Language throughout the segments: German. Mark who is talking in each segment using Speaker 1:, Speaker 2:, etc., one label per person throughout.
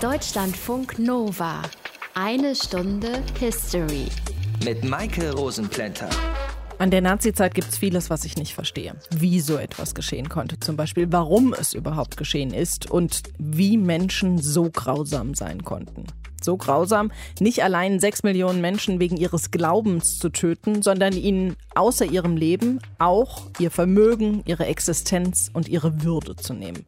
Speaker 1: Deutschlandfunk Nova. Eine Stunde History.
Speaker 2: Mit Maike Rosenplanter.
Speaker 3: An der Nazizeit gibt es vieles, was ich nicht verstehe. Wie so etwas geschehen konnte. Zum Beispiel, warum es überhaupt geschehen ist und wie Menschen so grausam sein konnten so grausam, nicht allein sechs Millionen Menschen wegen ihres Glaubens zu töten, sondern ihnen außer ihrem Leben auch ihr Vermögen, ihre Existenz und ihre Würde zu nehmen.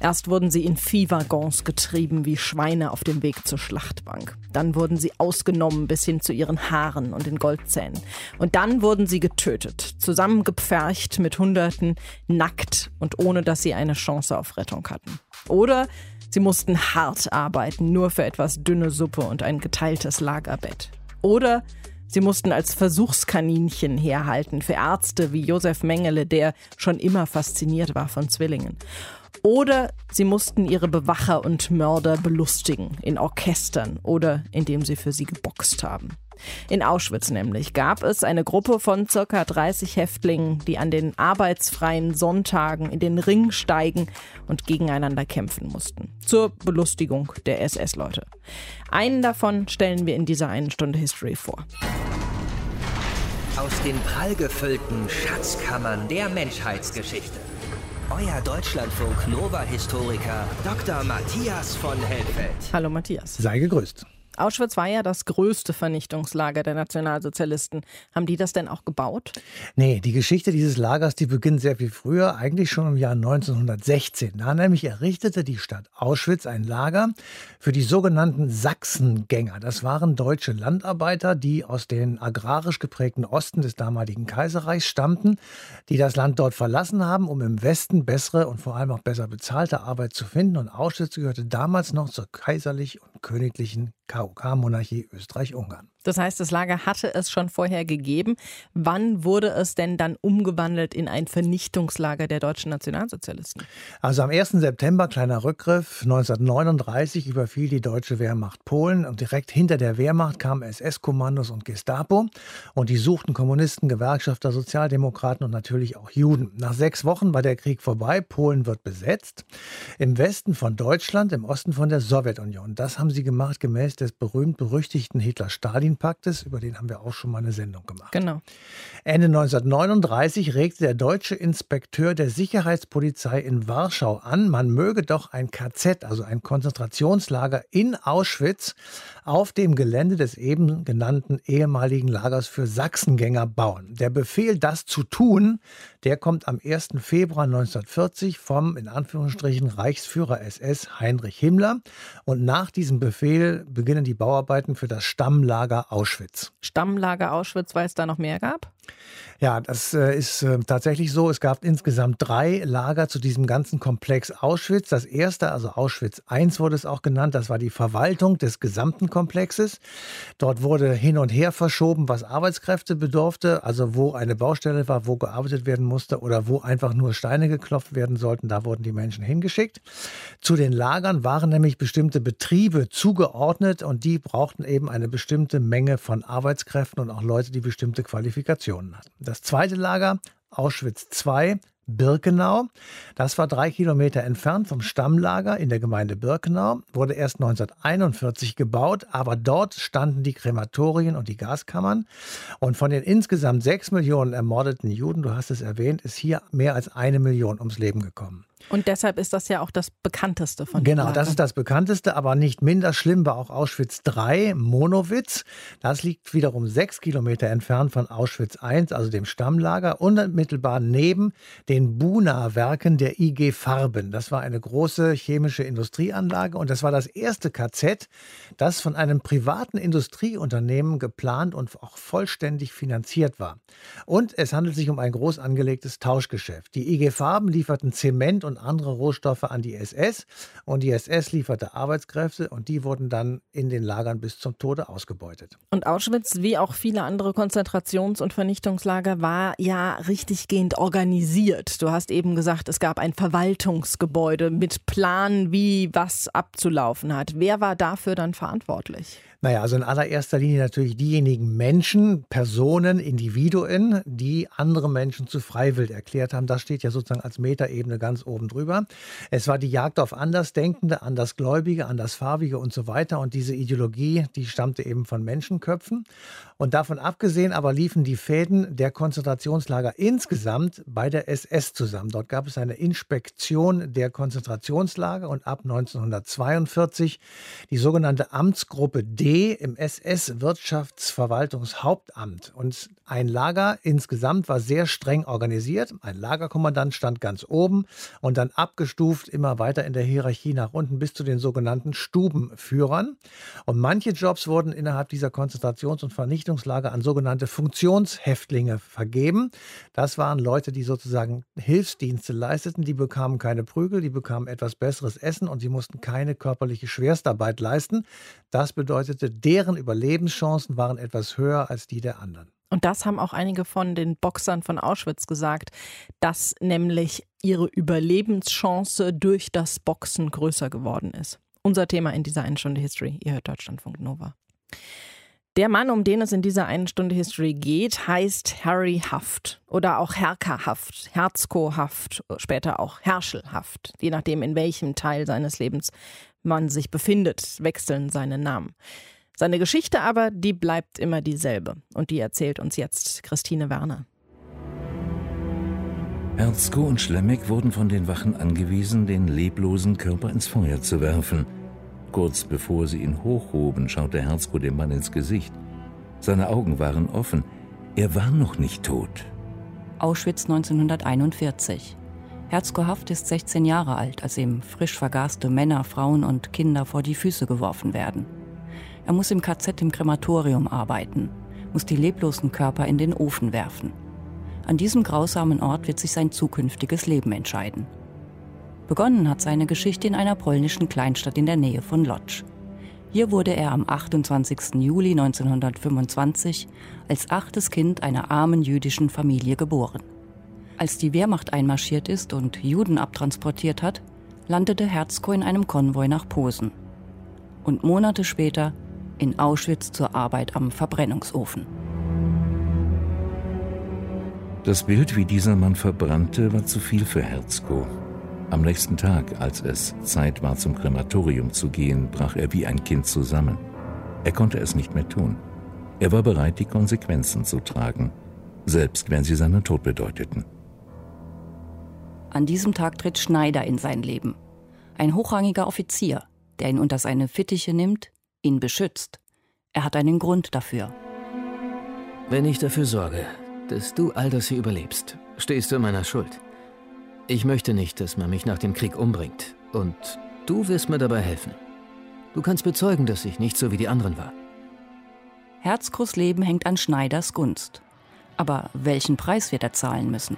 Speaker 3: Erst wurden sie in Viehwaggons getrieben wie Schweine auf dem Weg zur Schlachtbank. Dann wurden sie ausgenommen bis hin zu ihren Haaren und den Goldzähnen. Und dann wurden sie getötet, zusammengepfercht mit Hunderten, nackt und ohne dass sie eine Chance auf Rettung hatten. Oder Sie mussten hart arbeiten, nur für etwas dünne Suppe und ein geteiltes Lagerbett. Oder sie mussten als Versuchskaninchen herhalten für Ärzte wie Josef Mengele, der schon immer fasziniert war von Zwillingen. Oder sie mussten ihre Bewacher und Mörder belustigen in Orchestern oder indem sie für sie geboxt haben. In Auschwitz nämlich gab es eine Gruppe von circa 30 Häftlingen, die an den arbeitsfreien Sonntagen in den Ring steigen und gegeneinander kämpfen mussten. Zur Belustigung der SS-Leute. Einen davon stellen wir in dieser einen Stunde History vor.
Speaker 2: Aus den prallgefüllten Schatzkammern der Menschheitsgeschichte. Euer Deutschlandfunk Nova-Historiker Dr. Matthias von Helfeld.
Speaker 3: Hallo Matthias.
Speaker 4: Sei gegrüßt.
Speaker 3: Auschwitz war ja das größte Vernichtungslager der Nationalsozialisten. Haben die das denn auch gebaut?
Speaker 4: Nee, die Geschichte dieses Lagers, die beginnt sehr viel früher, eigentlich schon im Jahr 1916. Da nämlich errichtete die Stadt Auschwitz ein Lager für die sogenannten Sachsengänger. Das waren deutsche Landarbeiter, die aus den agrarisch geprägten Osten des damaligen Kaiserreichs stammten, die das Land dort verlassen haben, um im Westen bessere und vor allem auch besser bezahlte Arbeit zu finden. Und Auschwitz gehörte damals noch zur kaiserlich und königlichen KUK-Monarchie Österreich-Ungarn.
Speaker 3: Das heißt, das Lager hatte es schon vorher gegeben. Wann wurde es denn dann umgewandelt in ein Vernichtungslager der deutschen Nationalsozialisten?
Speaker 4: Also am 1. September, kleiner Rückgriff, 1939 überfiel die deutsche Wehrmacht Polen und direkt hinter der Wehrmacht kamen SS-Kommandos und Gestapo und die suchten Kommunisten, Gewerkschafter, Sozialdemokraten und natürlich auch Juden. Nach sechs Wochen war der Krieg vorbei, Polen wird besetzt. Im Westen von Deutschland, im Osten von der Sowjetunion. Das haben sie gemacht gemäß des berühmt-berüchtigten Hitler-Stalin Paktes, über den haben wir auch schon mal eine Sendung gemacht.
Speaker 3: Genau.
Speaker 4: Ende 1939 regte der deutsche Inspekteur der Sicherheitspolizei in Warschau an, man möge doch ein KZ, also ein Konzentrationslager in Auschwitz, auf dem Gelände des eben genannten ehemaligen Lagers für Sachsengänger bauen. Der Befehl, das zu tun, der kommt am 1. Februar 1940 vom in Anführungsstrichen Reichsführer SS Heinrich Himmler. Und nach diesem Befehl beginnen die Bauarbeiten für das Stammlager Auschwitz.
Speaker 3: Stammlager Auschwitz, weil es da noch mehr gab?
Speaker 4: Ja, das äh, ist äh, tatsächlich so. Es gab insgesamt drei Lager zu diesem ganzen Komplex Auschwitz. Das erste, also Auschwitz I wurde es auch genannt, das war die Verwaltung des gesamten Komplexes. Dort wurde hin und her verschoben, was Arbeitskräfte bedurfte, also wo eine Baustelle war, wo gearbeitet werden musste oder wo einfach nur Steine geklopft werden sollten. Da wurden die Menschen hingeschickt. Zu den Lagern waren nämlich bestimmte Betriebe zugeordnet und die brauchten eben eine bestimmte Menge von Arbeitskräften und auch Leute, die bestimmte Qualifikationen hatten. Das zweite Lager, Auschwitz II, Birkenau. Das war drei Kilometer entfernt vom Stammlager in der Gemeinde Birkenau, wurde erst 1941 gebaut, aber dort standen die Krematorien und die Gaskammern. Und von den insgesamt sechs Millionen ermordeten Juden, du hast es erwähnt, ist hier mehr als eine Million ums Leben gekommen.
Speaker 3: Und deshalb ist das ja auch das bekannteste von
Speaker 4: Genau, das ist das bekannteste, aber nicht minder schlimm war auch Auschwitz III, Monowitz. Das liegt wiederum sechs Kilometer entfernt von Auschwitz I, also dem Stammlager, unmittelbar neben den Buna-Werken der IG Farben. Das war eine große chemische Industrieanlage und das war das erste KZ, das von einem privaten Industrieunternehmen geplant und auch vollständig finanziert war. Und es handelt sich um ein groß angelegtes Tauschgeschäft. Die IG Farben lieferten Zement und andere Rohstoffe an die SS und die SS lieferte Arbeitskräfte und die wurden dann in den Lagern bis zum Tode ausgebeutet.
Speaker 3: Und Auschwitz, wie auch viele andere Konzentrations- und Vernichtungslager, war ja richtiggehend organisiert. Du hast eben gesagt, es gab ein Verwaltungsgebäude mit Plan, wie was abzulaufen hat. Wer war dafür dann verantwortlich?
Speaker 4: Naja, also in allererster Linie natürlich diejenigen Menschen, Personen, Individuen, die andere Menschen zu freiwillig erklärt haben. Das steht ja sozusagen als Metaebene ganz oben drüber. Es war die Jagd auf Andersdenkende, Andersgläubige, Andersfarbige und so weiter. Und diese Ideologie, die stammte eben von Menschenköpfen. Und davon abgesehen aber liefen die Fäden der Konzentrationslager insgesamt bei der SS zusammen. Dort gab es eine Inspektion der Konzentrationslager und ab 1942 die sogenannte Amtsgruppe D im SS-Wirtschaftsverwaltungshauptamt. Und ein Lager insgesamt war sehr streng organisiert. Ein Lagerkommandant stand ganz oben und dann abgestuft immer weiter in der Hierarchie nach unten bis zu den sogenannten Stubenführern. Und manche Jobs wurden innerhalb dieser Konzentrations- und Vernichtungslager an sogenannte Funktionshäftlinge vergeben. Das waren Leute, die sozusagen Hilfsdienste leisteten. Die bekamen keine Prügel, die bekamen etwas besseres Essen und sie mussten keine körperliche Schwerstarbeit leisten. Das bedeutete, deren Überlebenschancen waren etwas höher als die der anderen.
Speaker 3: Und das haben auch einige von den Boxern von Auschwitz gesagt, dass nämlich ihre Überlebenschance durch das Boxen größer geworden ist. Unser Thema in dieser einen Stunde History. Ihr hört Deutschlandfunk Nova. Der Mann, um den es in dieser einen Stunde History geht, heißt Harry Haft oder auch Herker Haft, Herzko Haft, später auch Herschel Haft. Je nachdem, in welchem Teil seines Lebens man sich befindet, wechseln seine Namen. Seine Geschichte aber, die bleibt immer dieselbe. Und die erzählt uns jetzt Christine Werner.
Speaker 5: Herzko und Schlemmek wurden von den Wachen angewiesen, den leblosen Körper ins Feuer zu werfen. Kurz bevor sie ihn hochhoben, schaute Herzko dem Mann ins Gesicht. Seine Augen waren offen. Er war noch nicht tot.
Speaker 6: Auschwitz 1941. Herzko Haft ist 16 Jahre alt, als ihm frisch vergaste Männer, Frauen und Kinder vor die Füße geworfen werden. Er muss im KZ im Krematorium arbeiten, muss die leblosen Körper in den Ofen werfen. An diesem grausamen Ort wird sich sein zukünftiges Leben entscheiden. Begonnen hat seine Geschichte in einer polnischen Kleinstadt in der Nähe von Lodz. Hier wurde er am 28. Juli 1925 als achtes Kind einer armen jüdischen Familie geboren. Als die Wehrmacht einmarschiert ist und Juden abtransportiert hat, landete Herzko in einem Konvoi nach Posen. Und Monate später in Auschwitz zur Arbeit am Verbrennungsofen.
Speaker 5: Das Bild, wie dieser Mann verbrannte, war zu viel für Herzko. Am nächsten Tag, als es Zeit war, zum Krematorium zu gehen, brach er wie ein Kind zusammen. Er konnte es nicht mehr tun. Er war bereit, die Konsequenzen zu tragen, selbst wenn sie seinen Tod bedeuteten.
Speaker 6: An diesem Tag tritt Schneider in sein Leben. Ein hochrangiger Offizier, der ihn unter seine Fittiche nimmt, ihn beschützt. Er hat einen Grund dafür.
Speaker 7: Wenn ich dafür sorge, dass du all das hier überlebst, stehst du in meiner Schuld. Ich möchte nicht, dass man mich nach dem Krieg umbringt. Und du wirst mir dabei helfen. Du kannst bezeugen, dass ich nicht so wie die anderen war.
Speaker 6: Herzkos Leben hängt an Schneiders Gunst. Aber welchen Preis wird er zahlen müssen?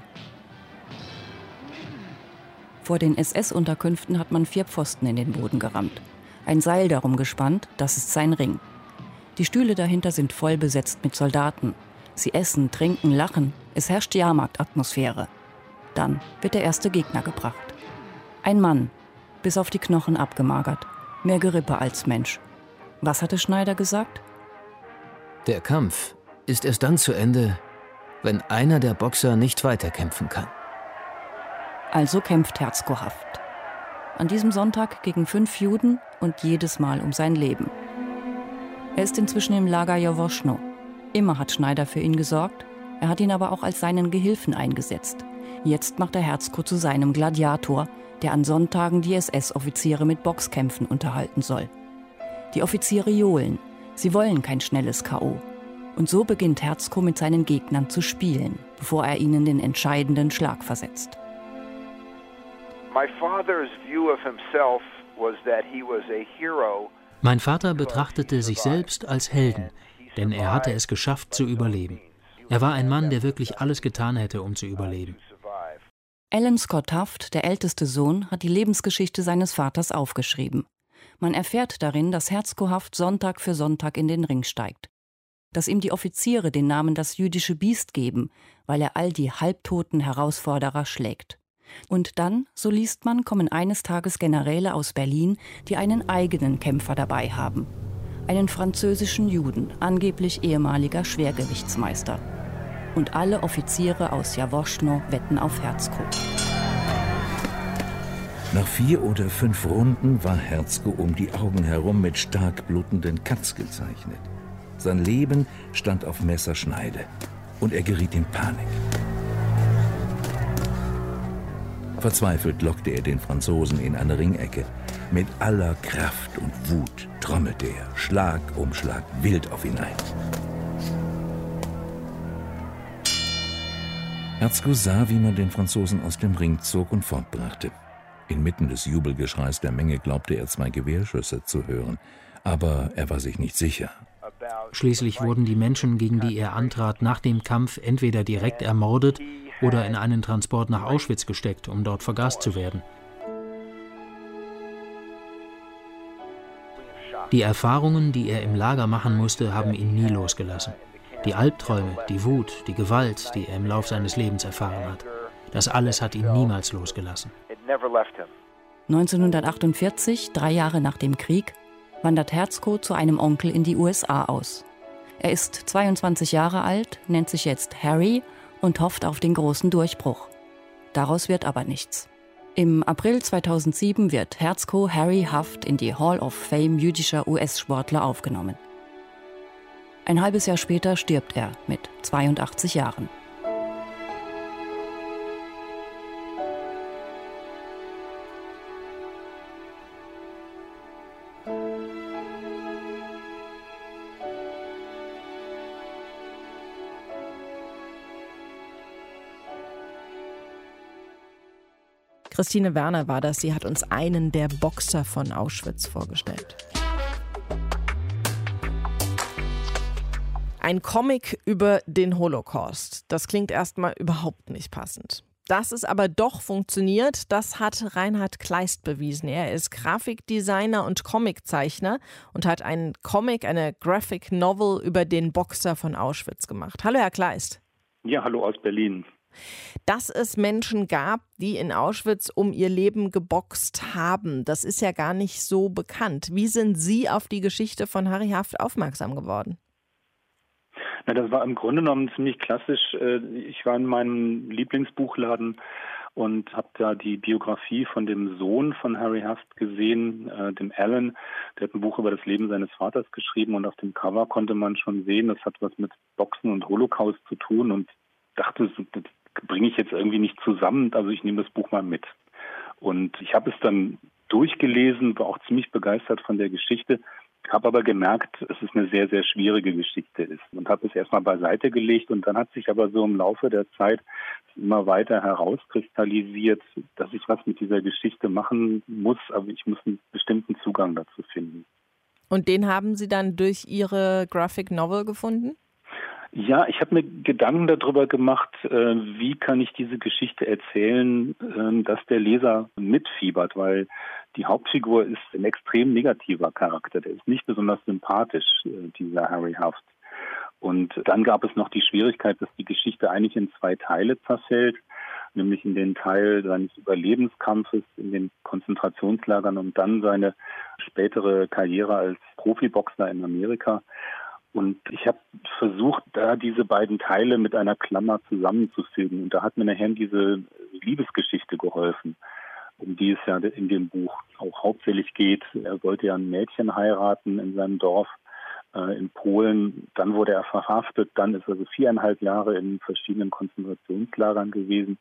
Speaker 6: Vor den SS-Unterkünften hat man vier Pfosten in den Boden gerammt ein Seil darum gespannt, das ist sein Ring. Die Stühle dahinter sind voll besetzt mit Soldaten. Sie essen, trinken, lachen. Es herrscht Jahrmarktatmosphäre. Dann wird der erste Gegner gebracht. Ein Mann, bis auf die Knochen abgemagert, mehr Gerippe als Mensch. Was hatte Schneider gesagt?
Speaker 7: Der Kampf ist erst dann zu Ende, wenn einer der Boxer nicht weiterkämpfen kann.
Speaker 6: Also kämpft Herzko Haft. An diesem Sonntag gegen fünf Juden und jedes Mal um sein Leben. Er ist inzwischen im Lager Jawoschno. Immer hat Schneider für ihn gesorgt, er hat ihn aber auch als seinen Gehilfen eingesetzt. Jetzt macht er Herzko zu seinem Gladiator, der an Sonntagen die SS-Offiziere mit Boxkämpfen unterhalten soll. Die Offiziere johlen, sie wollen kein schnelles K.O. Und so beginnt Herzko mit seinen Gegnern zu spielen, bevor er ihnen den entscheidenden Schlag versetzt.
Speaker 8: Mein Vater betrachtete sich selbst als Helden, denn er hatte es geschafft zu überleben. Er war ein Mann, der wirklich alles getan hätte, um zu überleben.
Speaker 6: Alan Scott Haft, der älteste Sohn, hat die Lebensgeschichte seines Vaters aufgeschrieben. Man erfährt darin, dass Herzko Haft Sonntag für Sonntag in den Ring steigt. Dass ihm die Offiziere den Namen das jüdische Biest geben, weil er all die halbtoten Herausforderer schlägt. Und dann, so liest man, kommen eines Tages Generäle aus Berlin, die einen eigenen Kämpfer dabei haben. Einen französischen Juden, angeblich ehemaliger Schwergewichtsmeister. Und alle Offiziere aus Jawoschno wetten auf Herzko.
Speaker 5: Nach vier oder fünf Runden war Herzko um die Augen herum mit stark blutenden Katz gezeichnet. Sein Leben stand auf Messerschneide und er geriet in Panik. Verzweifelt lockte er den Franzosen in eine Ringecke. Mit aller Kraft und Wut trommelte er Schlag um Schlag wild auf ihn ein. Herzko sah, wie man den Franzosen aus dem Ring zog und fortbrachte. Inmitten des Jubelgeschreis der Menge glaubte er zwei Gewehrschüsse zu hören, aber er war sich nicht sicher.
Speaker 8: Schließlich wurden die Menschen, gegen die er antrat, nach dem Kampf entweder direkt ermordet oder in einen Transport nach Auschwitz gesteckt, um dort vergast zu werden. Die Erfahrungen, die er im Lager machen musste, haben ihn nie losgelassen. Die Albträume, die Wut, die Gewalt, die er im Lauf seines Lebens erfahren hat, das alles hat ihn niemals losgelassen.
Speaker 6: 1948, drei Jahre nach dem Krieg, wandert Herzko zu einem Onkel in die USA aus. Er ist 22 Jahre alt, nennt sich jetzt Harry und hofft auf den großen Durchbruch. Daraus wird aber nichts. Im April 2007 wird Herzko Harry Haft in die Hall of Fame jüdischer US-Sportler aufgenommen. Ein halbes Jahr später stirbt er mit 82 Jahren.
Speaker 3: Christine Werner war das. Sie hat uns einen der Boxer von Auschwitz vorgestellt. Ein Comic über den Holocaust. Das klingt erstmal überhaupt nicht passend. Dass es aber doch funktioniert, das hat Reinhard Kleist bewiesen. Er ist Grafikdesigner und Comiczeichner und hat einen Comic, eine Graphic Novel über den Boxer von Auschwitz gemacht. Hallo, Herr Kleist.
Speaker 9: Ja, hallo aus Berlin.
Speaker 3: Dass es Menschen gab, die in Auschwitz um ihr Leben geboxt haben, das ist ja gar nicht so bekannt. Wie sind Sie auf die Geschichte von Harry Haft aufmerksam geworden?
Speaker 9: Na, das war im Grunde genommen ziemlich klassisch. Äh, ich war in meinem Lieblingsbuchladen und habe da die Biografie von dem Sohn von Harry Haft gesehen, äh, dem Alan. Der hat ein Buch über das Leben seines Vaters geschrieben und auf dem Cover konnte man schon sehen, das hat was mit Boxen und Holocaust zu tun und dachte, das bringe ich jetzt irgendwie nicht zusammen, also ich nehme das Buch mal mit. Und ich habe es dann durchgelesen, war auch ziemlich begeistert von der Geschichte, habe aber gemerkt, dass es eine sehr, sehr schwierige Geschichte ist und habe es erstmal beiseite gelegt und dann hat sich aber so im Laufe der Zeit immer weiter herauskristallisiert, dass ich was mit dieser Geschichte machen muss, aber ich muss einen bestimmten Zugang dazu finden.
Speaker 3: Und den haben Sie dann durch Ihre Graphic Novel gefunden?
Speaker 9: Ja, ich habe mir Gedanken darüber gemacht, äh, wie kann ich diese Geschichte erzählen, äh, dass der Leser mitfiebert, weil die Hauptfigur ist ein extrem negativer Charakter. Der ist nicht besonders sympathisch, äh, dieser Harry Haft. Und dann gab es noch die Schwierigkeit, dass die Geschichte eigentlich in zwei Teile zerfällt, nämlich in den Teil seines Überlebenskampfes in den Konzentrationslagern und dann seine spätere Karriere als Profiboxer in Amerika. Und ich habe versucht, da diese beiden Teile mit einer Klammer zusammenzufügen. Und da hat mir nachher diese Liebesgeschichte geholfen, um die es ja in dem Buch auch hauptsächlich geht. Er wollte ja ein Mädchen heiraten in seinem Dorf äh, in Polen. Dann wurde er verhaftet. Dann ist er so viereinhalb Jahre in verschiedenen Konzentrationslagern gewesen.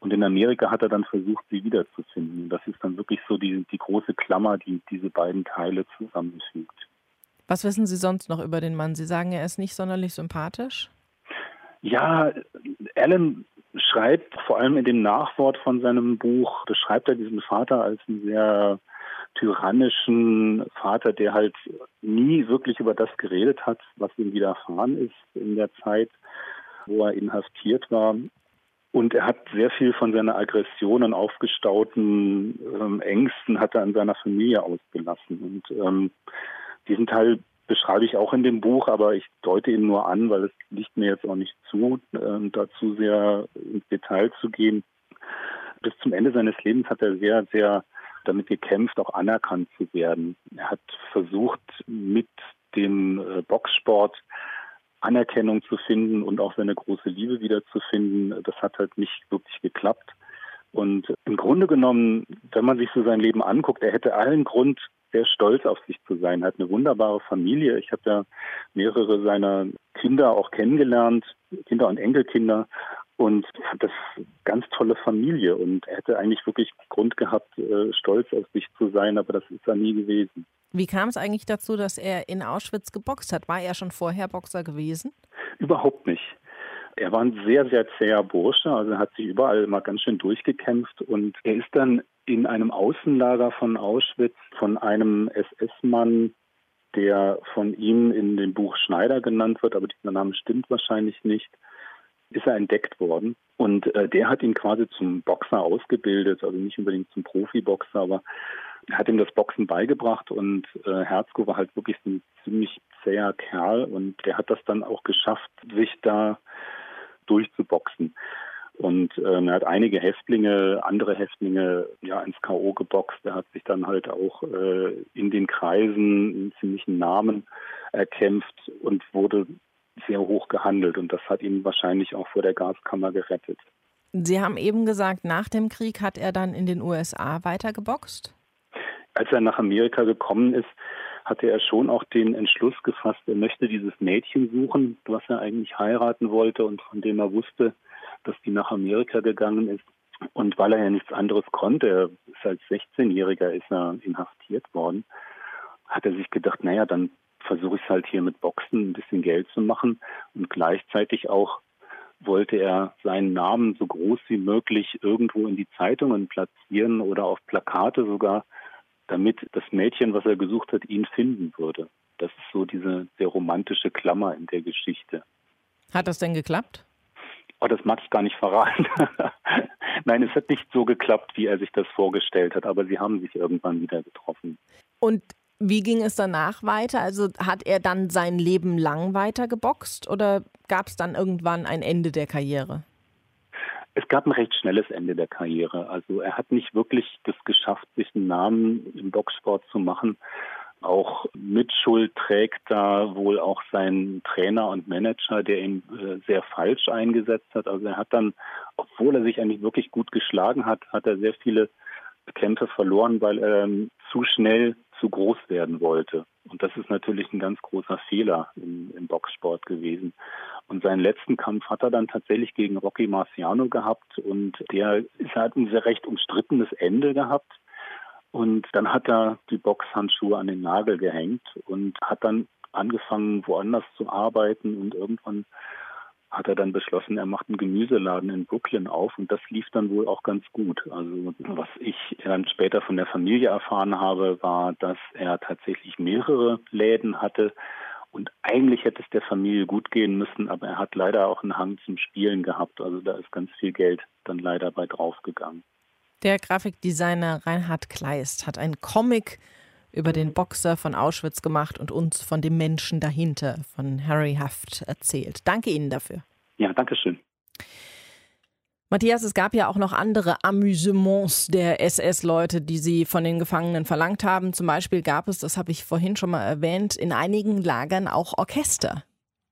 Speaker 9: Und in Amerika hat er dann versucht, sie wiederzufinden. Das ist dann wirklich so die, die große Klammer, die diese beiden Teile zusammenfügt.
Speaker 3: Was wissen Sie sonst noch über den Mann? Sie sagen, er ist nicht sonderlich sympathisch.
Speaker 9: Ja, Alan schreibt vor allem in dem Nachwort von seinem Buch, beschreibt er diesen Vater als einen sehr tyrannischen Vater, der halt nie wirklich über das geredet hat, was ihm widerfahren ist in der Zeit, wo er inhaftiert war. Und er hat sehr viel von seiner Aggression und aufgestauten ähm, Ängsten hat er an seiner Familie ausgelassen. Und ähm, diesen Teil beschreibe ich auch in dem Buch, aber ich deute ihn nur an, weil es liegt mir jetzt auch nicht zu, äh, dazu sehr ins Detail zu gehen. Bis zum Ende seines Lebens hat er sehr, sehr damit gekämpft, auch anerkannt zu werden. Er hat versucht, mit dem äh, Boxsport Anerkennung zu finden und auch seine große Liebe wiederzufinden. Das hat halt nicht wirklich geklappt. Und im Grunde genommen, wenn man sich so sein Leben anguckt, er hätte allen Grund, sehr stolz auf sich zu sein. Hat eine wunderbare Familie. Ich habe ja mehrere seiner Kinder auch kennengelernt, Kinder und Enkelkinder. Und das ganz tolle Familie. Und er hätte eigentlich wirklich Grund gehabt, äh, stolz auf sich zu sein, aber das ist er nie gewesen.
Speaker 3: Wie kam es eigentlich dazu, dass er in Auschwitz geboxt hat? War er schon vorher Boxer gewesen?
Speaker 9: Überhaupt nicht. Er war ein sehr, sehr zäher Bursche, also hat sich überall mal ganz schön durchgekämpft und er ist dann in einem Außenlager von Auschwitz von einem SS-Mann, der von ihm in dem Buch Schneider genannt wird, aber dieser Name stimmt wahrscheinlich nicht, ist er entdeckt worden. Und äh, der hat ihn quasi zum Boxer ausgebildet, also nicht unbedingt zum Profiboxer, aber er hat ihm das Boxen beigebracht und äh, Herzko war halt wirklich ein ziemlich zäher Kerl und der hat das dann auch geschafft, sich da durchzuboxen. Und ähm, er hat einige Häftlinge, andere Häftlinge ja ins K.O. geboxt. Er hat sich dann halt auch äh, in den Kreisen einen ziemlichen Namen erkämpft und wurde sehr hoch gehandelt. Und das hat ihn wahrscheinlich auch vor der Gaskammer gerettet.
Speaker 3: Sie haben eben gesagt, nach dem Krieg hat er dann in den USA weitergeboxt?
Speaker 9: Als er nach Amerika gekommen ist, hatte er schon auch den Entschluss gefasst, er möchte dieses Mädchen suchen, was er eigentlich heiraten wollte und von dem er wusste, dass die nach Amerika gegangen ist. Und weil er ja nichts anderes konnte, er ist als 16-Jähriger ist er inhaftiert worden, hat er sich gedacht, naja, dann versuche ich es halt hier mit Boxen ein bisschen Geld zu machen und gleichzeitig auch wollte er seinen Namen so groß wie möglich irgendwo in die Zeitungen platzieren oder auf Plakate sogar, damit das Mädchen, was er gesucht hat, ihn finden würde. Das ist so diese sehr romantische Klammer in der Geschichte.
Speaker 3: Hat das denn geklappt?
Speaker 9: Oh, das mag ich gar nicht verraten. Nein, es hat nicht so geklappt, wie er sich das vorgestellt hat, aber sie haben sich irgendwann wieder getroffen.
Speaker 3: Und wie ging es danach weiter? Also hat er dann sein Leben lang weiter geboxt oder gab es dann irgendwann ein Ende der Karriere?
Speaker 9: Es gab ein recht schnelles Ende der Karriere. Also er hat nicht wirklich das geschafft, sich einen Namen im Boxsport zu machen. Auch Mitschuld trägt da wohl auch sein Trainer und Manager, der ihn äh, sehr falsch eingesetzt hat. Also er hat dann, obwohl er sich eigentlich wirklich gut geschlagen hat, hat er sehr viele Kämpfe verloren, weil er ähm, zu schnell zu groß werden wollte. Und das ist natürlich ein ganz großer Fehler im, im, Boxsport gewesen. Und seinen letzten Kampf hat er dann tatsächlich gegen Rocky Marciano gehabt und der ist, hat ein sehr recht umstrittenes Ende gehabt. Und dann hat er die Boxhandschuhe an den Nagel gehängt und hat dann angefangen, woanders zu arbeiten und irgendwann hat er dann beschlossen, er macht einen Gemüseladen in Brooklyn auf und das lief dann wohl auch ganz gut. Also was ich dann später von der Familie erfahren habe, war, dass er tatsächlich mehrere Läden hatte und eigentlich hätte es der Familie gut gehen müssen, aber er hat leider auch einen Hang zum Spielen gehabt. Also da ist ganz viel Geld dann leider bei draufgegangen.
Speaker 3: Der Grafikdesigner Reinhard Kleist hat einen Comic über den Boxer von Auschwitz gemacht und uns von dem Menschen dahinter, von Harry Haft, erzählt. Danke Ihnen dafür.
Speaker 9: Ja, danke schön.
Speaker 3: Matthias, es gab ja auch noch andere Amüsements der SS-Leute, die sie von den Gefangenen verlangt haben. Zum Beispiel gab es, das habe ich vorhin schon mal erwähnt, in einigen Lagern auch Orchester.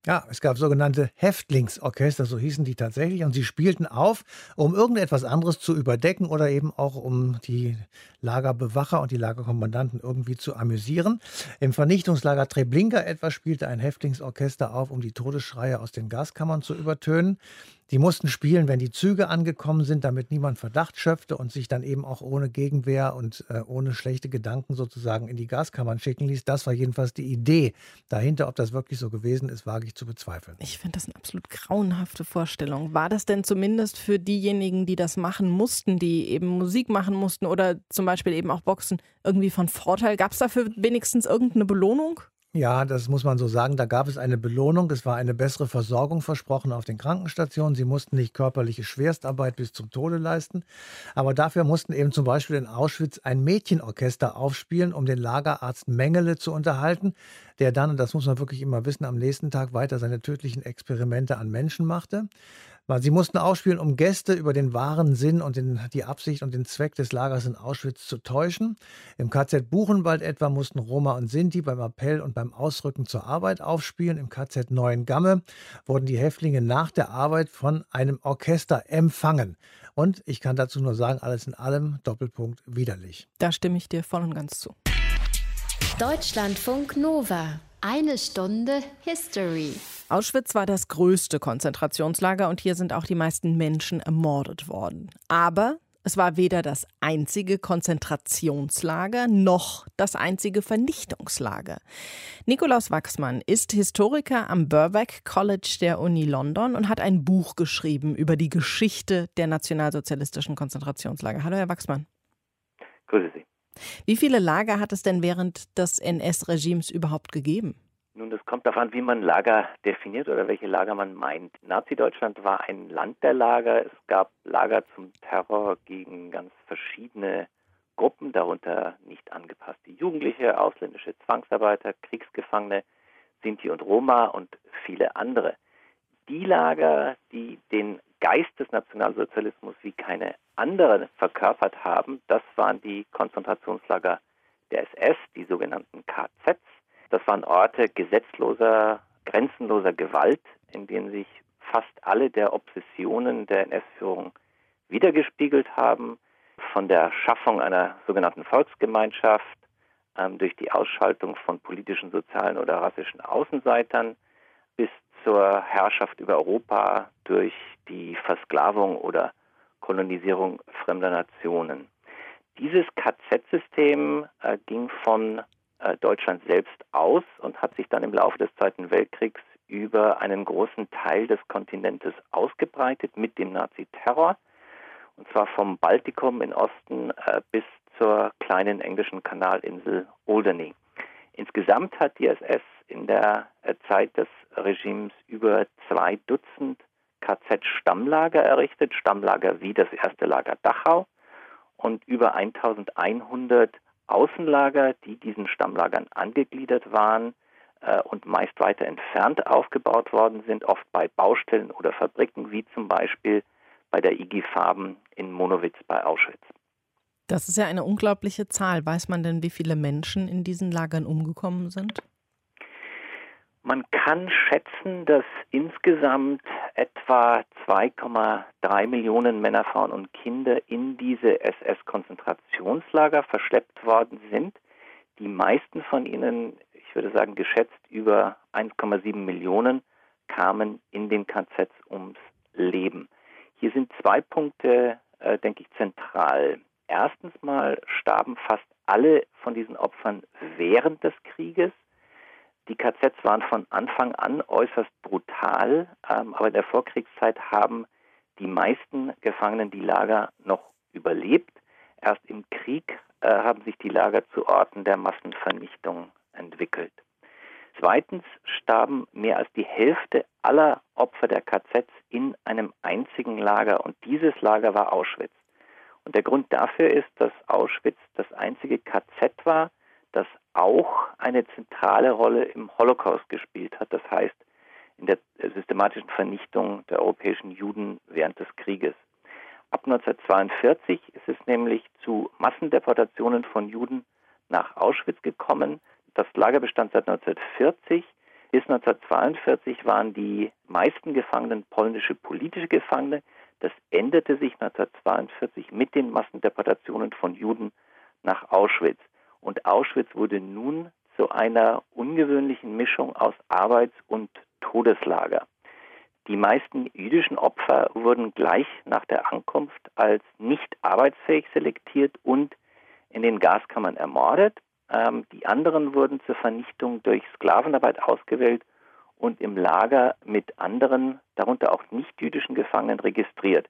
Speaker 4: Ja, es gab sogenannte Häftlingsorchester, so hießen die tatsächlich, und sie spielten auf, um irgendetwas anderes zu überdecken oder eben auch um die Lagerbewacher und die Lagerkommandanten irgendwie zu amüsieren. Im Vernichtungslager Treblinka etwa spielte ein Häftlingsorchester auf, um die Todesschreie aus den Gaskammern zu übertönen. Die mussten spielen, wenn die Züge angekommen sind, damit niemand Verdacht schöpfte und sich dann eben auch ohne Gegenwehr und äh, ohne schlechte Gedanken sozusagen in die Gaskammern schicken ließ. Das war jedenfalls die Idee dahinter. Ob das wirklich so gewesen ist, wage ich zu bezweifeln.
Speaker 3: Ich finde das eine absolut grauenhafte Vorstellung. War das denn zumindest für diejenigen, die das machen mussten, die eben Musik machen mussten oder zum Beispiel eben auch Boxen, irgendwie von Vorteil? Gab es dafür wenigstens irgendeine Belohnung?
Speaker 4: Ja, das muss man so sagen. Da gab es eine Belohnung. Es war eine bessere Versorgung versprochen auf den Krankenstationen. Sie mussten nicht körperliche Schwerstarbeit bis zum Tode leisten. Aber dafür mussten eben zum Beispiel in Auschwitz ein Mädchenorchester aufspielen, um den Lagerarzt Mengele zu unterhalten, der dann, und das muss man wirklich immer wissen, am nächsten Tag weiter seine tödlichen Experimente an Menschen machte. Sie mussten ausspielen, um Gäste über den wahren Sinn und den, die Absicht und den Zweck des Lagers in Auschwitz zu täuschen. Im KZ Buchenwald etwa mussten Roma und Sinti beim Appell und beim Ausrücken zur Arbeit aufspielen. Im KZ Neuengamme wurden die Häftlinge nach der Arbeit von einem Orchester empfangen. Und ich kann dazu nur sagen, alles in allem Doppelpunkt widerlich.
Speaker 3: Da stimme ich dir voll und ganz zu.
Speaker 1: Deutschlandfunk Nova. Eine Stunde History.
Speaker 3: Auschwitz war das größte Konzentrationslager und hier sind auch die meisten Menschen ermordet worden. Aber es war weder das einzige Konzentrationslager noch das einzige Vernichtungslager. Nikolaus Wachsmann ist Historiker am Burbank College der Uni London und hat ein Buch geschrieben über die Geschichte der nationalsozialistischen Konzentrationslager. Hallo, Herr Wachsmann.
Speaker 10: Grüße Sie.
Speaker 3: Wie viele Lager hat es denn während des NS-Regimes überhaupt gegeben?
Speaker 10: Nun, das kommt darauf an, wie man Lager definiert oder welche Lager man meint. Nazi-Deutschland war ein Land der Lager. Es gab Lager zum Terror gegen ganz verschiedene Gruppen, darunter nicht angepasste Jugendliche, ausländische Zwangsarbeiter, Kriegsgefangene, Sinti und Roma und viele andere. Die Lager, die den Geist des Nationalsozialismus wie keine anderen verkörpert haben, das waren die Konzentrationslager der SS, die sogenannten KZs. Das waren Orte gesetzloser, grenzenloser Gewalt, in denen sich fast alle der Obsessionen der NS-Führung wiedergespiegelt haben, von der Schaffung einer sogenannten Volksgemeinschaft ähm, durch die Ausschaltung von politischen, sozialen oder rassischen Außenseitern bis zur Herrschaft über Europa durch die Versklavung oder Kolonisierung fremder Nationen. Dieses KZ-System äh, ging von äh, Deutschland selbst aus und hat sich dann im Laufe des Zweiten Weltkriegs über einen großen Teil des Kontinentes ausgebreitet mit dem Nazi-Terror. Und zwar vom Baltikum in Osten äh, bis zur kleinen englischen Kanalinsel Alderney. Insgesamt hat die SS in der äh, Zeit des Regimes über zwei Dutzend KZ-Stammlager errichtet, Stammlager wie das erste Lager Dachau und über 1100 Außenlager, die diesen Stammlagern angegliedert waren äh, und meist weiter entfernt aufgebaut worden sind, oft bei Baustellen oder Fabriken, wie zum Beispiel bei der IG Farben in Monowitz bei Auschwitz.
Speaker 3: Das ist ja eine unglaubliche Zahl. Weiß man denn, wie viele Menschen in diesen Lagern umgekommen sind?
Speaker 10: Man kann schätzen, dass insgesamt etwa 2,3 Millionen Männer, Frauen und Kinder in diese SS-Konzentrationslager verschleppt worden sind. Die meisten von ihnen, ich würde sagen geschätzt über 1,7 Millionen, kamen in den KZs ums Leben. Hier sind zwei Punkte, äh, denke ich, zentral. Erstens mal starben fast alle von diesen Opfern während des Krieges. Die KZs waren von Anfang an äußerst brutal, ähm, aber in der Vorkriegszeit haben die meisten Gefangenen die Lager noch überlebt. Erst im Krieg äh, haben sich die Lager zu Orten der Massenvernichtung entwickelt. Zweitens starben mehr als die Hälfte aller Opfer der KZs in einem einzigen Lager und dieses Lager war Auschwitz. Und der Grund dafür ist, dass Auschwitz das einzige KZ war, das auch eine zentrale Rolle im Holocaust gespielt hat, das heißt in der systematischen Vernichtung der europäischen Juden während des Krieges. Ab 1942 ist es nämlich zu Massendeportationen von Juden nach Auschwitz gekommen. Das Lager bestand seit 1940. Bis 1942 waren die meisten Gefangenen polnische politische Gefangene. Das änderte sich 1942 mit den Massendeportationen von Juden nach Auschwitz. Und Auschwitz wurde nun zu einer ungewöhnlichen Mischung aus Arbeits- und Todeslager. Die meisten jüdischen Opfer wurden gleich nach der Ankunft als nicht arbeitsfähig selektiert und in den Gaskammern ermordet. Ähm, die anderen wurden zur Vernichtung durch Sklavenarbeit ausgewählt und im Lager mit anderen, darunter auch nicht jüdischen Gefangenen registriert.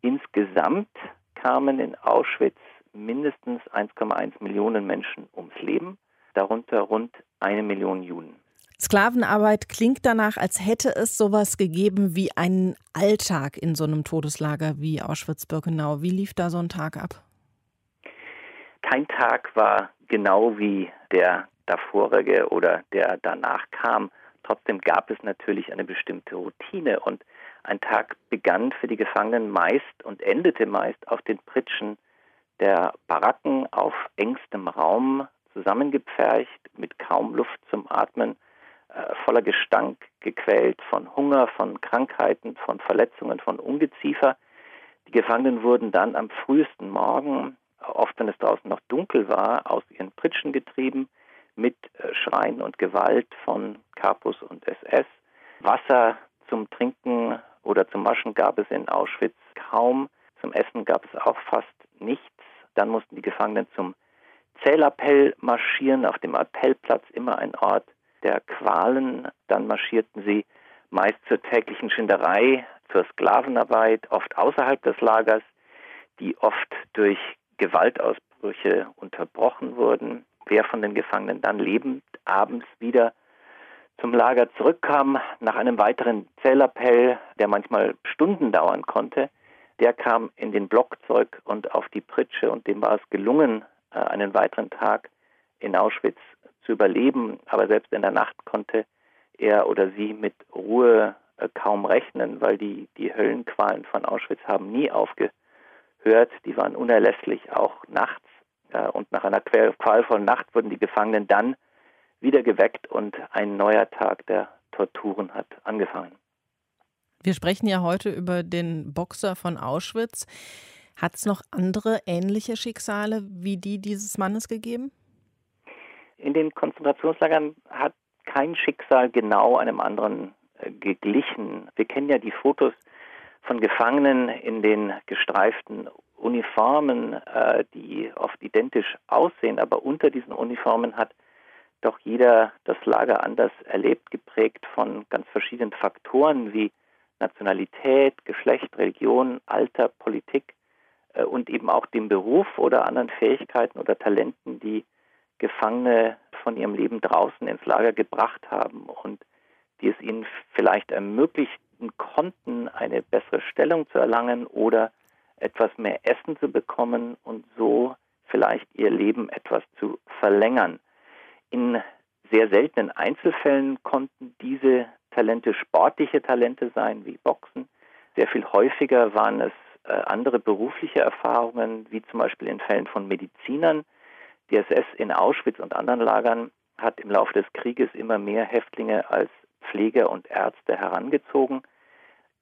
Speaker 10: Insgesamt kamen in Auschwitz mindestens 1,1 Millionen Menschen ums Leben, darunter rund eine Million Juden.
Speaker 3: Sklavenarbeit klingt danach, als hätte es sowas gegeben wie einen Alltag in so einem Todeslager wie Auschwitz-Birkenau. Wie lief da so ein Tag ab?
Speaker 10: Kein Tag war genau wie der davorige oder der danach kam. Trotzdem gab es natürlich eine bestimmte Routine und ein Tag begann für die Gefangenen meist und endete meist auf den Pritschen der Baracken auf engstem Raum zusammengepfercht, mit kaum Luft zum Atmen, äh, voller Gestank, gequält von Hunger, von Krankheiten, von Verletzungen, von Ungeziefer. Die Gefangenen wurden dann am frühesten Morgen, oft wenn es draußen noch dunkel war, aus ihren Pritschen getrieben, mit äh, Schreien und Gewalt von Capus und SS. Wasser zum Trinken oder zum Waschen gab es in Auschwitz kaum. Zum Essen gab es auch fast nichts. Dann mussten die Gefangenen zum Zählappell marschieren, auf dem Appellplatz immer ein Ort der Qualen. Dann marschierten sie meist zur täglichen Schinderei, zur Sklavenarbeit, oft außerhalb des Lagers, die oft durch Gewaltausbrüche unterbrochen wurden. Wer von den Gefangenen dann lebend abends wieder zum Lager zurückkam, nach einem weiteren Zählappell, der manchmal Stunden dauern konnte, der kam in den Blockzeug und auf die Pritsche und dem war es gelungen, äh, einen weiteren Tag in Auschwitz zu überleben. Aber selbst in der Nacht konnte er oder sie mit Ruhe äh, kaum rechnen, weil die, die Höllenqualen von Auschwitz haben nie aufgehört. Die waren unerlässlich auch nachts. Äh, und nach einer qualvollen Nacht wurden die Gefangenen dann wieder geweckt und ein neuer Tag der Torturen hat angefangen.
Speaker 3: Wir sprechen ja heute über den Boxer von Auschwitz. Hat es noch andere ähnliche Schicksale wie die dieses Mannes gegeben?
Speaker 10: In den Konzentrationslagern hat kein Schicksal genau einem anderen äh, geglichen. Wir kennen ja die Fotos von Gefangenen in den gestreiften Uniformen, äh, die oft identisch aussehen, aber unter diesen Uniformen hat doch jeder das Lager anders erlebt, geprägt von ganz verschiedenen Faktoren wie Nationalität, Geschlecht, Religion, Alter, Politik äh, und eben auch dem Beruf oder anderen Fähigkeiten oder Talenten, die Gefangene von ihrem Leben draußen ins Lager gebracht haben und die es ihnen vielleicht ermöglichten konnten, eine bessere Stellung zu erlangen oder etwas mehr Essen zu bekommen und so vielleicht ihr Leben etwas zu verlängern. In sehr seltenen Einzelfällen konnten diese Talente sportliche Talente sein, wie Boxen. Sehr viel häufiger waren es äh, andere berufliche Erfahrungen, wie zum Beispiel in Fällen von Medizinern. Die SS in Auschwitz und anderen Lagern hat im Laufe des Krieges immer mehr Häftlinge als Pfleger und Ärzte herangezogen.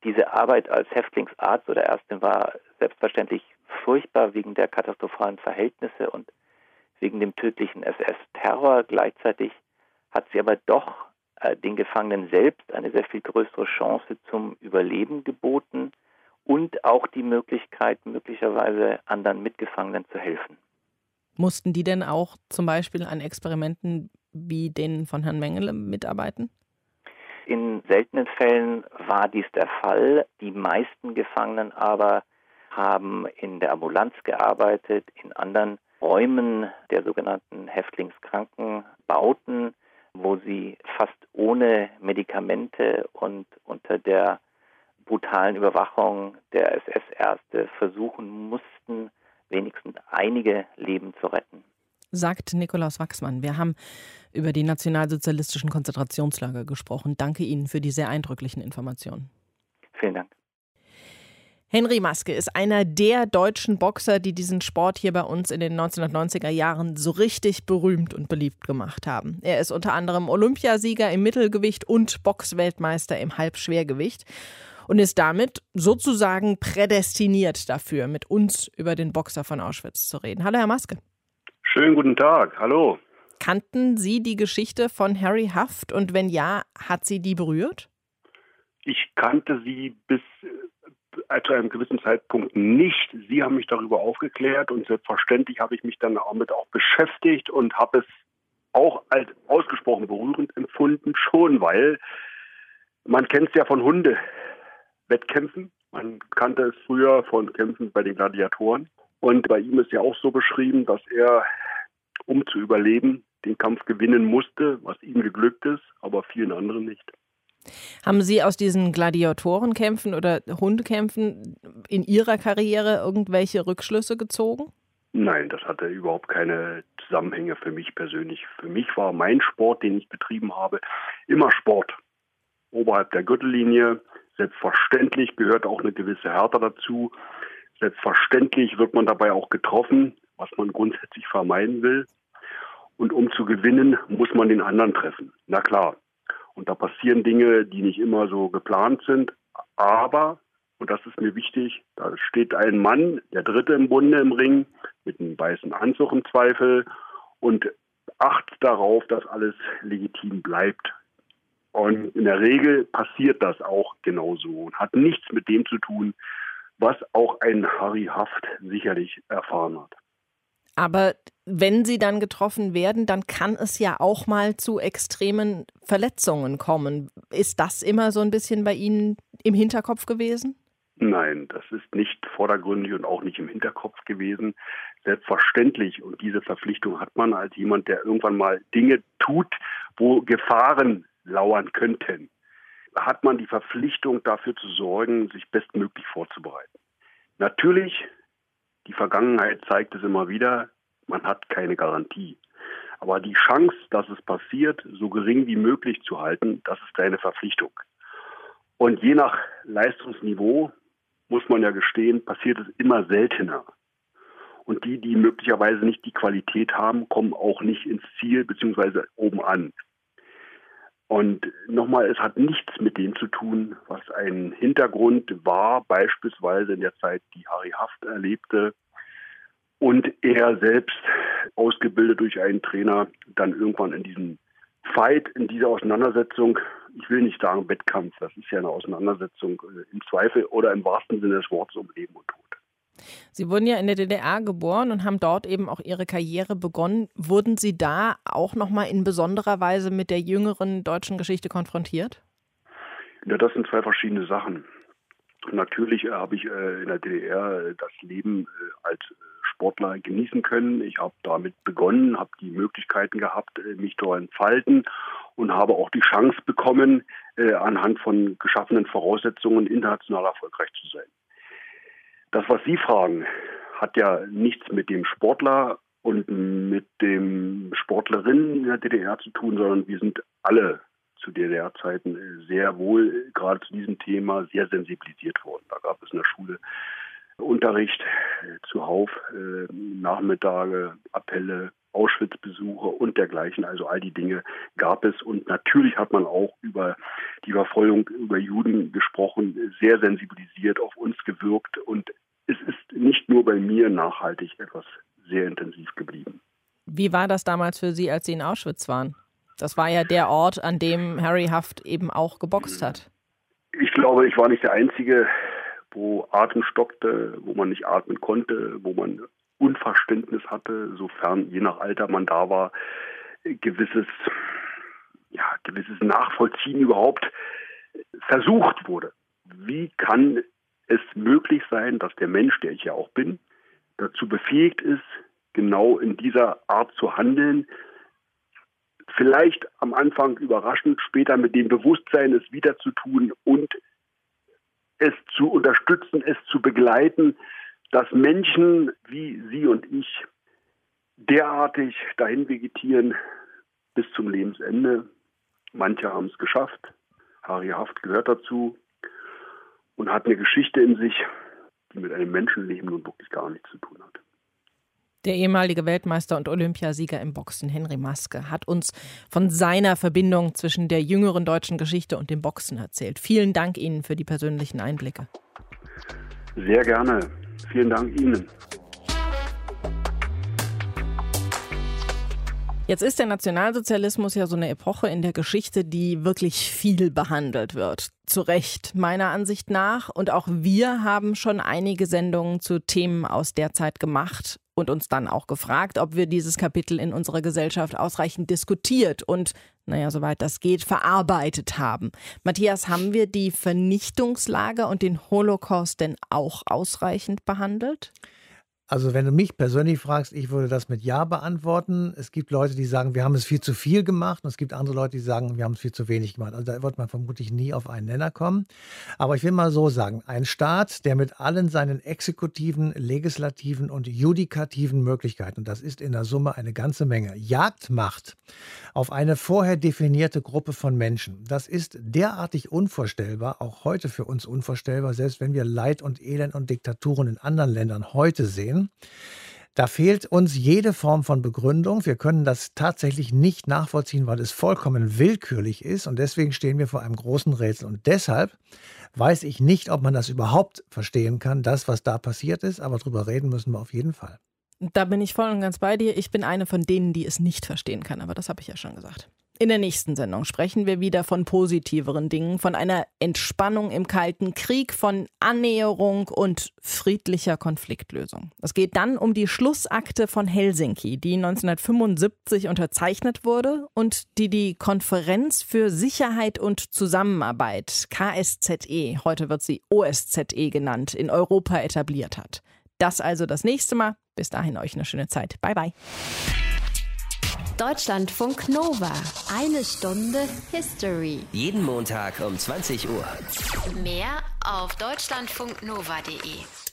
Speaker 10: Diese Arbeit als Häftlingsarzt oder Ärztin war selbstverständlich furchtbar wegen der katastrophalen Verhältnisse und wegen dem tödlichen SS-Terror. Gleichzeitig hat sie aber doch den Gefangenen selbst eine sehr viel größere Chance zum Überleben geboten und auch die Möglichkeit, möglicherweise anderen Mitgefangenen zu helfen.
Speaker 3: Mussten die denn auch zum Beispiel an Experimenten wie denen von Herrn Mengele mitarbeiten?
Speaker 10: In seltenen Fällen war dies der Fall. Die meisten Gefangenen aber haben in der Ambulanz gearbeitet, in anderen Räumen der sogenannten Häftlingskrankenbauten, wo sie fast ohne Medikamente und unter der brutalen Überwachung der SS-Ärzte versuchen mussten, wenigstens einige Leben zu retten.
Speaker 3: Sagt Nikolaus Wachsmann. Wir haben über die nationalsozialistischen Konzentrationslager gesprochen. Danke Ihnen für die sehr eindrücklichen Informationen.
Speaker 10: Vielen Dank.
Speaker 3: Henry Maske ist einer der deutschen Boxer, die diesen Sport hier bei uns in den 1990er Jahren so richtig berühmt und beliebt gemacht haben. Er ist unter anderem Olympiasieger im Mittelgewicht und Boxweltmeister im Halbschwergewicht und ist damit sozusagen prädestiniert dafür, mit uns über den Boxer von Auschwitz zu reden. Hallo, Herr Maske.
Speaker 11: Schönen guten Tag. Hallo.
Speaker 3: Kannten Sie die Geschichte von Harry Haft und wenn ja, hat sie die berührt?
Speaker 11: Ich kannte sie bis zu einem gewissen Zeitpunkt nicht. Sie haben mich darüber aufgeklärt und selbstverständlich habe ich mich dann damit auch beschäftigt und habe es auch als ausgesprochen berührend empfunden, schon weil man kennt es ja von Hundewettkämpfen. Man kannte es früher von Kämpfen bei den Gladiatoren. Und bei ihm ist ja auch so beschrieben, dass er, um zu überleben, den Kampf gewinnen musste, was ihm geglückt ist, aber vielen anderen nicht.
Speaker 3: Haben Sie aus diesen Gladiatorenkämpfen oder Hundekämpfen in Ihrer Karriere irgendwelche Rückschlüsse gezogen?
Speaker 11: Nein, das hatte überhaupt keine Zusammenhänge für mich persönlich. Für mich war mein Sport, den ich betrieben habe, immer Sport. Oberhalb der Gürtellinie. Selbstverständlich gehört auch eine gewisse Härte dazu. Selbstverständlich wird man dabei auch getroffen, was man grundsätzlich vermeiden will. Und um zu gewinnen, muss man den anderen treffen. Na klar, und da passieren Dinge, die nicht immer so geplant sind. Aber und das ist mir wichtig, da steht ein Mann, der Dritte im Bunde im Ring, mit einem weißen Anzug im Zweifel und achtet darauf, dass alles legitim bleibt. Und in der Regel passiert das auch genauso und hat nichts mit dem zu tun, was auch ein Harry Haft sicherlich erfahren hat.
Speaker 3: Aber wenn sie dann getroffen werden, dann kann es ja auch mal zu extremen Verletzungen kommen. Ist das immer so ein bisschen bei Ihnen im Hinterkopf gewesen?
Speaker 11: Nein, das ist nicht vordergründig und auch nicht im Hinterkopf gewesen. Selbstverständlich, und diese Verpflichtung hat man als jemand, der irgendwann mal Dinge tut, wo Gefahren lauern könnten, hat man die Verpflichtung dafür zu sorgen, sich bestmöglich vorzubereiten. Natürlich, die Vergangenheit zeigt es immer wieder, man hat keine Garantie. Aber die Chance, dass es passiert, so gering wie möglich zu halten, das ist deine Verpflichtung. Und je nach Leistungsniveau muss man ja gestehen, passiert es immer seltener. Und die, die möglicherweise nicht die Qualität haben, kommen auch nicht ins Ziel bzw. oben an. Und nochmal, es hat nichts mit dem zu tun, was ein Hintergrund war, beispielsweise in der Zeit, die Harry Haft erlebte und er selbst, ausgebildet durch einen Trainer, dann irgendwann in diesem Fight, in dieser Auseinandersetzung, ich will nicht sagen Wettkampf, das ist ja eine Auseinandersetzung äh, im Zweifel oder im wahrsten Sinne des Wortes um Leben und Tod.
Speaker 3: Sie wurden ja in der DDR geboren und haben dort eben auch Ihre Karriere begonnen. Wurden Sie da auch nochmal in besonderer Weise mit der jüngeren deutschen Geschichte konfrontiert?
Speaker 11: Ja, das sind zwei verschiedene Sachen. Natürlich äh, habe ich äh, in der DDR äh, das Leben äh, als Sportler genießen können. Ich habe damit begonnen, habe die Möglichkeiten gehabt, äh, mich dort entfalten und habe auch die Chance bekommen, äh, anhand von geschaffenen Voraussetzungen international erfolgreich zu sein. Das, was Sie fragen, hat ja nichts mit dem Sportler und mit dem Sportlerin in der DDR zu tun, sondern wir sind alle zu DDR-Zeiten sehr wohl gerade zu diesem Thema sehr sensibilisiert worden. Da gab es in der Schule Unterricht zuhauf, äh, Nachmittage, Appelle, Auschwitz-Besuche und dergleichen. Also all die Dinge gab es. Und natürlich hat man auch über die Verfolgung über Juden gesprochen, sehr sensibilisiert auf uns gewirkt. Und es ist nicht nur bei mir nachhaltig etwas sehr intensiv geblieben.
Speaker 3: Wie war das damals für Sie, als Sie in Auschwitz waren? Das war ja der Ort, an dem Harry Haft eben auch geboxt hat.
Speaker 11: Ich glaube, ich war nicht der Einzige, wo Atem stockte, wo man nicht atmen konnte, wo man Unverständnis hatte, sofern je nach Alter man da war, gewisses, ja, gewisses Nachvollziehen überhaupt versucht wurde. Wie kann es möglich sein, dass der Mensch, der ich ja auch bin, dazu befähigt ist, genau in dieser Art zu handeln, vielleicht am Anfang überraschend, später mit dem Bewusstsein, es wieder zu tun und es zu unterstützen, es zu begleiten, dass Menschen wie Sie und ich derartig dahin vegetieren bis zum Lebensende. Manche haben es geschafft. Harry Haft gehört dazu und hat eine Geschichte in sich, die mit einem Menschenleben nun wirklich gar nichts zu tun hat.
Speaker 3: Der ehemalige Weltmeister und Olympiasieger im Boxen Henry Maske hat uns von seiner Verbindung zwischen der jüngeren deutschen Geschichte und dem Boxen erzählt. Vielen Dank Ihnen für die persönlichen Einblicke.
Speaker 11: Sehr gerne. Vielen Dank Ihnen.
Speaker 3: Jetzt ist der Nationalsozialismus ja so eine Epoche in der Geschichte, die wirklich viel behandelt wird. Zu Recht, meiner Ansicht nach. Und auch wir haben schon einige Sendungen zu Themen aus der Zeit gemacht und uns dann auch gefragt, ob wir dieses Kapitel in unserer Gesellschaft ausreichend diskutiert und, naja, soweit das geht, verarbeitet haben. Matthias, haben wir die Vernichtungslager und den Holocaust denn auch ausreichend behandelt?
Speaker 4: Also wenn du mich persönlich fragst, ich würde das mit Ja beantworten. Es gibt Leute, die sagen, wir haben es viel zu viel gemacht und es gibt andere Leute, die sagen, wir haben es viel zu wenig gemacht. Also da wird man vermutlich nie auf einen Nenner kommen. Aber ich will mal so sagen, ein Staat, der mit allen seinen exekutiven, legislativen und judikativen Möglichkeiten, das ist in der Summe eine ganze Menge, Jagd macht auf eine vorher definierte Gruppe von Menschen, das ist derartig unvorstellbar, auch heute für uns unvorstellbar, selbst wenn wir Leid und Elend und Diktaturen in anderen Ländern heute sehen Da fehlt uns jede Form von Begründung. Wir können das tatsächlich nicht nachvollziehen, weil es vollkommen willkürlich ist. Und deswegen stehen wir vor einem großen Rätsel. Und deshalb weiß ich nicht, ob man das überhaupt verstehen kann, das, was da passiert ist. Aber drüber reden müssen wir auf jeden Fall.
Speaker 3: Da bin ich voll und ganz bei dir. Ich bin eine von denen, die es nicht verstehen kann. Aber das habe ich ja schon gesagt. In der nächsten Sendung sprechen wir wieder von positiveren Dingen, von einer Entspannung im Kalten Krieg, von Annäherung und friedlicher Konfliktlösung. Es geht dann um die Schlussakte von Helsinki, die 1975 unterzeichnet wurde und die die Konferenz für Sicherheit und Zusammenarbeit, KSZE, heute wird sie OSZE genannt, in Europa etabliert hat. Das also das nächste Mal. Bis dahin euch eine schöne Zeit. Bye bye.
Speaker 1: Deutschlandfunk Nova. Eine Stunde History.
Speaker 2: Jeden Montag um 20 Uhr.
Speaker 1: Mehr auf deutschlandfunknova.de.